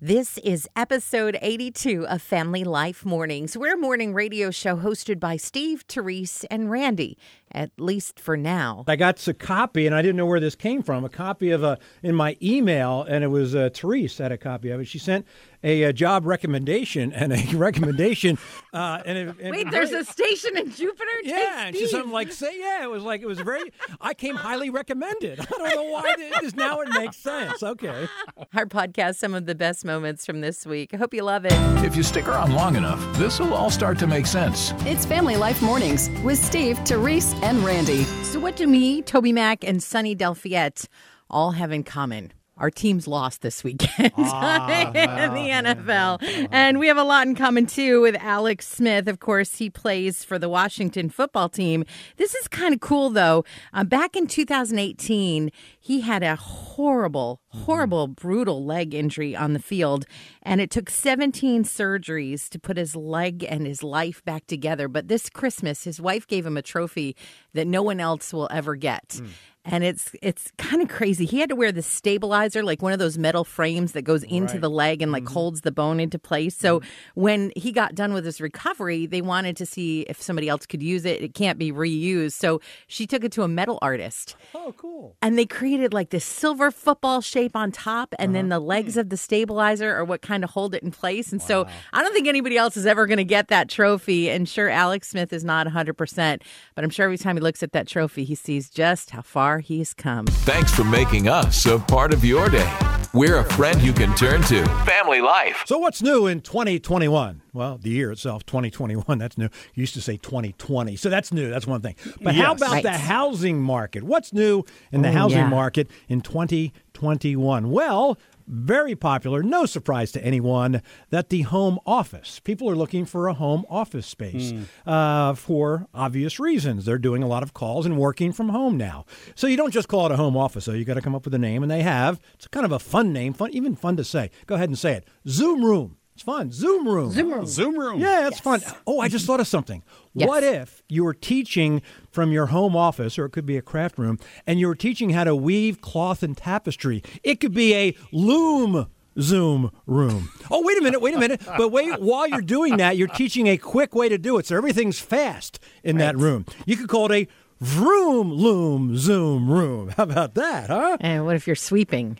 This is episode 82 of Family Life Mornings. We're a morning radio show hosted by Steve, Therese, and Randy, at least for now. I got a copy, and I didn't know where this came from. A copy of a in my email, and it was uh, Therese had a copy of it. She sent a, a job recommendation and a recommendation. Uh, and it, and Wait, there's a station in Jupiter. Yeah, and she's something like say yeah. It was like it was very. I came highly recommended. I don't know why this now it makes sense. Okay. Our podcast, some of the best moments from this week. I hope you love it. If you stick around long enough, this will all start to make sense. It's Family Life Mornings with Steve, Therese, and Randy. So, what do me, TobyMac, and Sunny Delfiette all have in common? Our teams lost this weekend Ah, in the NFL. And we have a lot in common too with Alex Smith. Of course, he plays for the Washington football team. This is kind of cool though. Uh, back in 2018, he had a horrible, horrible, brutal leg injury on the field. And it took 17 surgeries to put his leg and his life back together. But this Christmas, his wife gave him a trophy that no one else will ever get and it's it's kind of crazy. He had to wear the stabilizer, like one of those metal frames that goes into the leg and like mm-hmm. holds the bone into place. So mm-hmm. when he got done with his recovery, they wanted to see if somebody else could use it. It can't be reused, so she took it to a metal artist. Oh, cool. And they created like this silver football shape on top, and then uh-huh. the legs mm. of the stabilizer are what kind of hold it in place. And so I don't think anybody else is ever going to get that trophy. And sure, Alex Smith is not 100%, but I'm sure every time he looks at that trophy, he sees just how far he's come. Thanks for making us a part of your day. We're a friend you can turn to. Family Life. So what's new in 2021? Well, the year itself, 2021, that's new. You used to say 2020, so that's new. That's one thing. But how about Right. the housing market? What's new in the Oh, housing yeah. market in 2021? Well, very popular, no surprise to anyone, that the home office. People are looking for a home office space uh, for obvious reasons. They're doing a lot of calls and working from home now. So you don't just call it a home office, though. You got to come up with a name, and they have. It's kind of a fun name, fun, even fun to say. Go ahead and say it. Zoom Room. It's fun. Zoom Room. Zoom Room. Zoom room. Yeah, it's fun. Oh, I just thought of something. Yes. What if you were teaching from your home office, or it could be a craft room, and you were teaching how to weave cloth and tapestry? It could be a loom. Zoom room. Oh, wait a minute, wait a minute. But wait, while you're doing that, you're teaching a quick way to do it. So everything's fast in that room. You could call it a vroom loom zoom room. How about that, huh? And what if you're sweeping?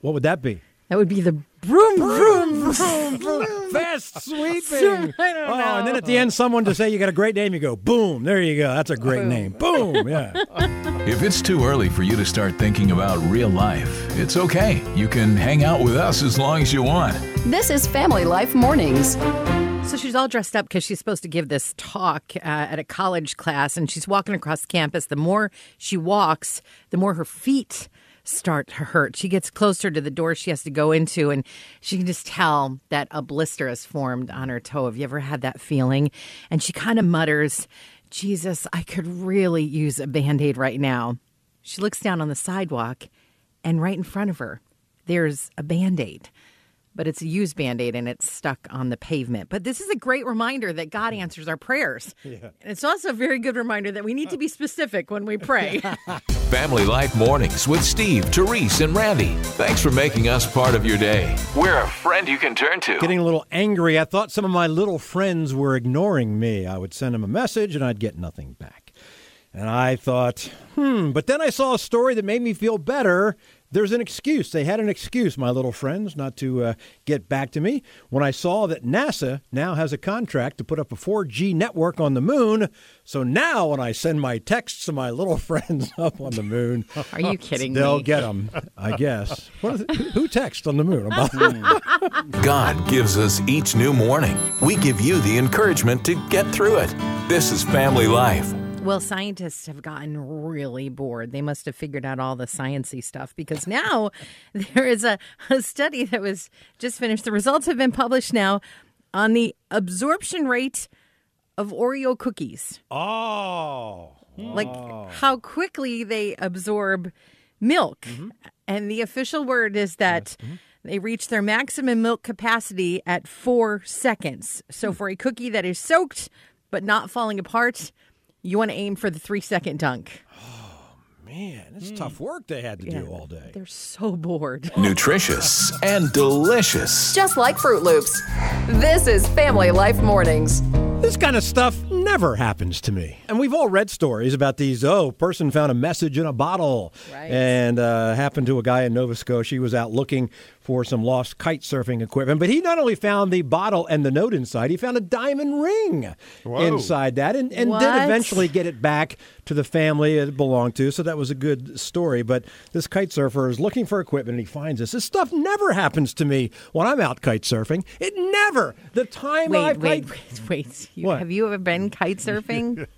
What would that be? That would be the broom broom. Fast sweeping. I don't oh, and then at the end, someone to say you got a great name, you go, boom. There you go. That's a great name. Boom. Yeah. If it's too early for you to start thinking about real life, it's okay. You can hang out with us as long as you want. This is Family Life Mornings. So she's all dressed up because she's supposed to give this talk uh, at a college class, and she's walking across campus. The more she walks, the more her feet start to hurt. She gets closer to the door she has to go into, and she can just tell that a blister has formed on her toe. Have you ever had that feeling? And she kind of mutters, Jesus, I could really use a band aid right now. She looks down on the sidewalk, and right in front of her, there's a band aid but it's a used band aid and it's stuck on the pavement. But this is a great reminder that God answers our prayers. And it's also a very good reminder that we need to be specific when we pray. Family Life Mornings with Steve, Therese, and Randy. Thanks for making us part of your day. We're a friend you can turn to. Getting a little angry. I thought some of my little friends were ignoring me. I would send them a message and I'd get nothing back. And I thought, hmm. But then I saw a story that made me feel better. There's an excuse. They had an excuse, my little friends, not to uh, get back to me. When I saw that NASA now has a contract to put up a 4G network on the moon. So now when I send my texts to my little friends up on the moon, Are you kidding they'll me? get them, I guess. What is it? Who- Who texts on the moon? God gives us each new morning. We give you the encouragement to get through it. This is Family Life. Well, mm. scientists have gotten really bored. They must have figured out all the sciency stuff because now there is a, a study that was just finished. The results have been published now on the absorption rate of Oreo cookies. Oh. like oh. how quickly they absorb milk. Mm-hmm. And the official word is that mm-hmm. they reach their maximum milk capacity at four seconds. So hmm. for a cookie that is soaked but not falling apart, you want to aim for the three second dunk. Oh, man, it's tough work they had to do all day. They're so bored. Nutritious and delicious. Just like Froot Loops. This is Family Life Mornings. This kind of stuff never happens to me. And we've all read stories about these, oh, person found a message in a bottle. Right. And uh, happened to a guy in Nova Scotia. He was out looking for some lost kite surfing equipment. But he not only found the bottle and the note inside, he found a diamond ring inside that and, and did eventually get it back to the family it belonged to. So that was a good story. But this kite surfer is looking for equipment and he finds this. This stuff never happens to me when I'm out kite surfing. It never. The time Wait, I've wait, kite- wait, wait. You- Have you ever been kite surfing?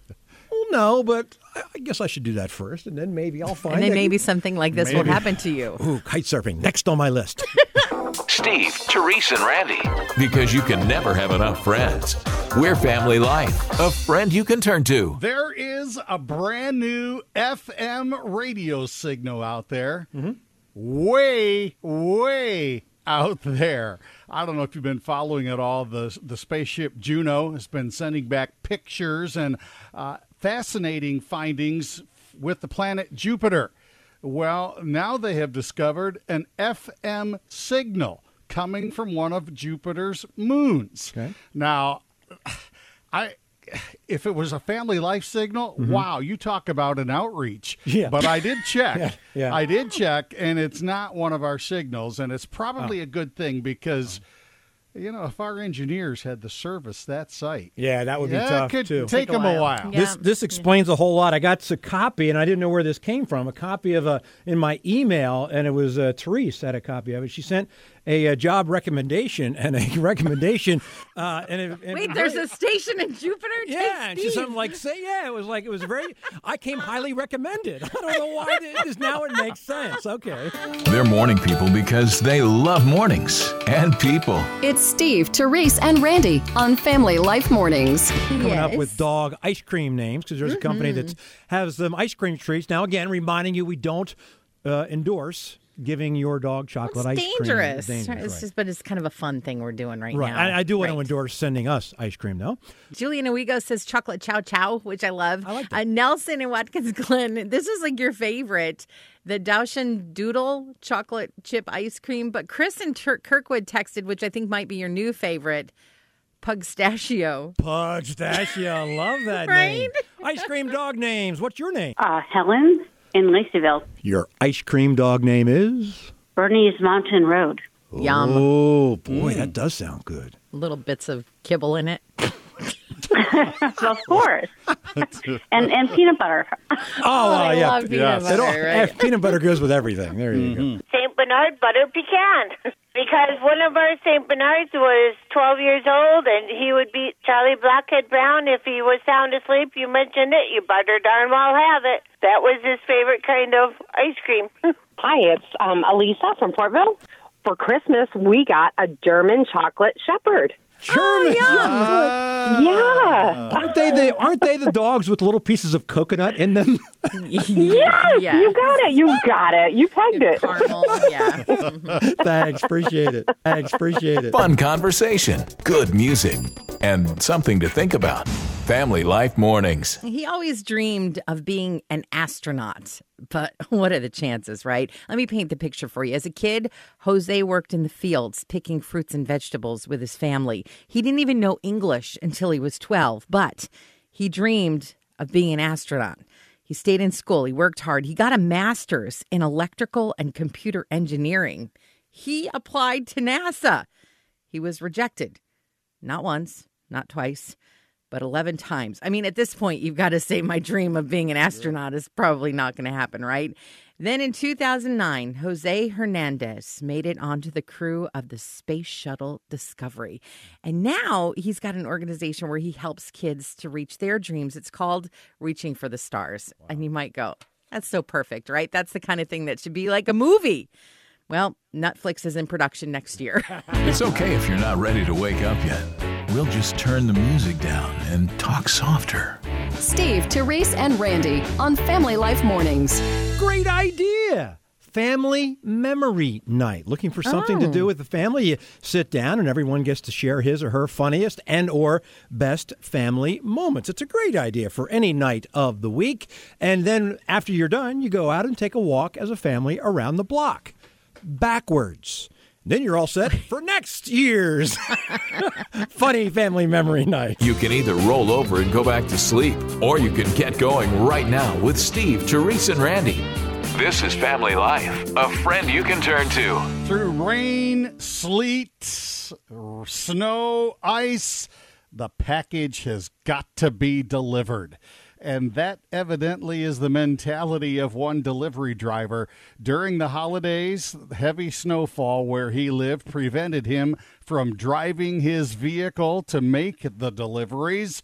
Well, no, but I I guess I should do that first, and then maybe I'll find and then it. maybe something like this will happen to you. Ooh, kite surfing next on my list. Steve, Therese, and Randy. Because you can never have enough friends. We're Family Life, a friend you can turn to. There is a brand new FM radio signal out there. Way, way out there. I don't know if you've been following it all. The, the spaceship Juno has been sending back pictures and uh, fascinating findings with the planet Jupiter. Well, now they have discovered an FM signal coming from one of Jupiter's moons. Okay. Now, I if it was a family life signal, wow, you talk about an outreach. Mm-hmm. Yeah. But I did check. Yeah, yeah. I did check and it's not one of our signals and it's probably Oh. a good thing because you know, if our engineers had to service that site. Yeah, that would be that tough could too. take Take them a while. while. Yeah. This this explains a whole lot. I got a copy, and I didn't know where this came from. A copy of a in my email, and it was uh, Therese had a copy of it. She sent a, uh job recommendation and a recommendation. Uh, and, it, and Wait, there's a station in Jupiter? Yeah, and she's something like say yeah. It was like it was very. I came highly recommended. I don't know why it is now. It makes sense. Okay. They're morning people because they love mornings and people. It's Steve, Therese, and Randy on Family Life Mornings. coming up with Mm-hmm. dog ice cream names because there's a company that has them ice cream treats. Now, again, reminding you we don't uh, endorse giving your dog chocolate It's ice cream. dangerous. It's dangerous, It's right. just, but it's kind of a fun thing we're doing right, Right. now. I, I do want to Right. endorse sending us ice cream, though. Julian Owego says chocolate chow chow, which I love. I like that. Uh, Nelson and Watkins Glen, this is like your favorite, the Dachshund Doodle chocolate chip ice cream. But Chris and Tur- Kirkwood texted, which I think might be your new favorite, Pugstachio. Pugstachio. Love that Right? name. Ice cream dog names. What's your name? Uh, Helen in Laceyville. Your ice cream dog name is? Bernese Mountain Road. Yum. Oh, boy, mm. that does sound good. Little bits of kibble in it. of course. and and peanut butter. Oh, uh, I yeah. love peanut It all- butter, right? eh, peanut butter goes with everything. There you go. St. Bernard butter pecan. because one of our St. Bernards was 12 years old and he would beat Charlie Blackhead Brown if he was sound asleep. You mentioned it, you better darn well have it. That was his favorite kind of ice cream. Hi, it's um, Elisa from Portville. For Christmas, we got a German chocolate shepherd. German. Oh, ah. yeah. Aren't they the aren't they the dogs with little pieces of coconut in them? Yes, Yeah. you got it. You got it. You pegged it. Caramel, yeah. Thanks, appreciate it. Thanks, appreciate it. Fun conversation, good music, and something to think about. Family Life Mornings. He always dreamed of being an astronaut, but what are the chances, right? Let me paint the picture for you. As a kid, Jose worked in the fields picking fruits and vegetables with his family. He didn't even know English until he was 12, but he dreamed of being an astronaut. He stayed in school, he worked hard, he got a master's in electrical and computer engineering. He applied to NASA. He was rejected. Not once, not twice, but 11 times. I mean, at this point, you've got to say my dream of being an astronaut is probably not going to happen, right? Then in 2009, Jose Hernandez made it onto the crew of the Space Shuttle Discovery. And now he's got an organization where he helps kids to reach their dreams. It's called Reaching for the Stars. And you might go, that's so perfect, right? That's the kind of thing that should be like a movie. Well, Netflix is in production next year. It's okay if you're not ready to wake up yet. We'll just turn the music down and talk softer. Steve, Therese, and Randy on Family Life Mornings. Great idea. family memory night. Looking for something to do oh. with the family? You sit down and everyone gets to share his or her funniest and or best family moments. It's a great idea for any night of the week. And then after you're done, you go out and take a walk as a family around the block backwards. Then you're all set for next year's funny family memory night. You can either roll over and go back to sleep, or you can get going right now with Steve, Therese, and Randy. This is Family Life, a friend you can turn to. Through rain, sleet, snow, ice, the package has got to be delivered. And that evidently is the mentality of one delivery driver. During the holidays, heavy snowfall where he lived prevented him from driving his vehicle to make the deliveries.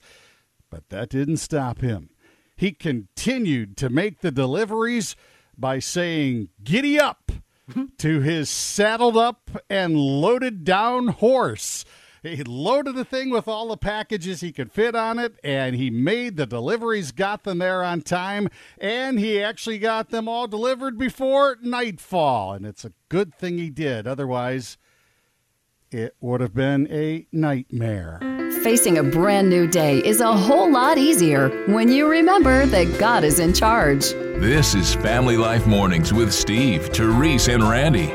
But that didn't stop him. He continued to make the deliveries by saying, Giddy up to his saddled up and loaded down horse. He loaded the thing with all the packages he could fit on it, and he made the deliveries, got them there on time, and he actually got them all delivered before nightfall. And it's a good thing he did. Otherwise, it would have been a nightmare. Facing a brand new day is a whole lot easier when you remember that God is in charge. This is Family Life Mornings with Steve, Therese, and Randy.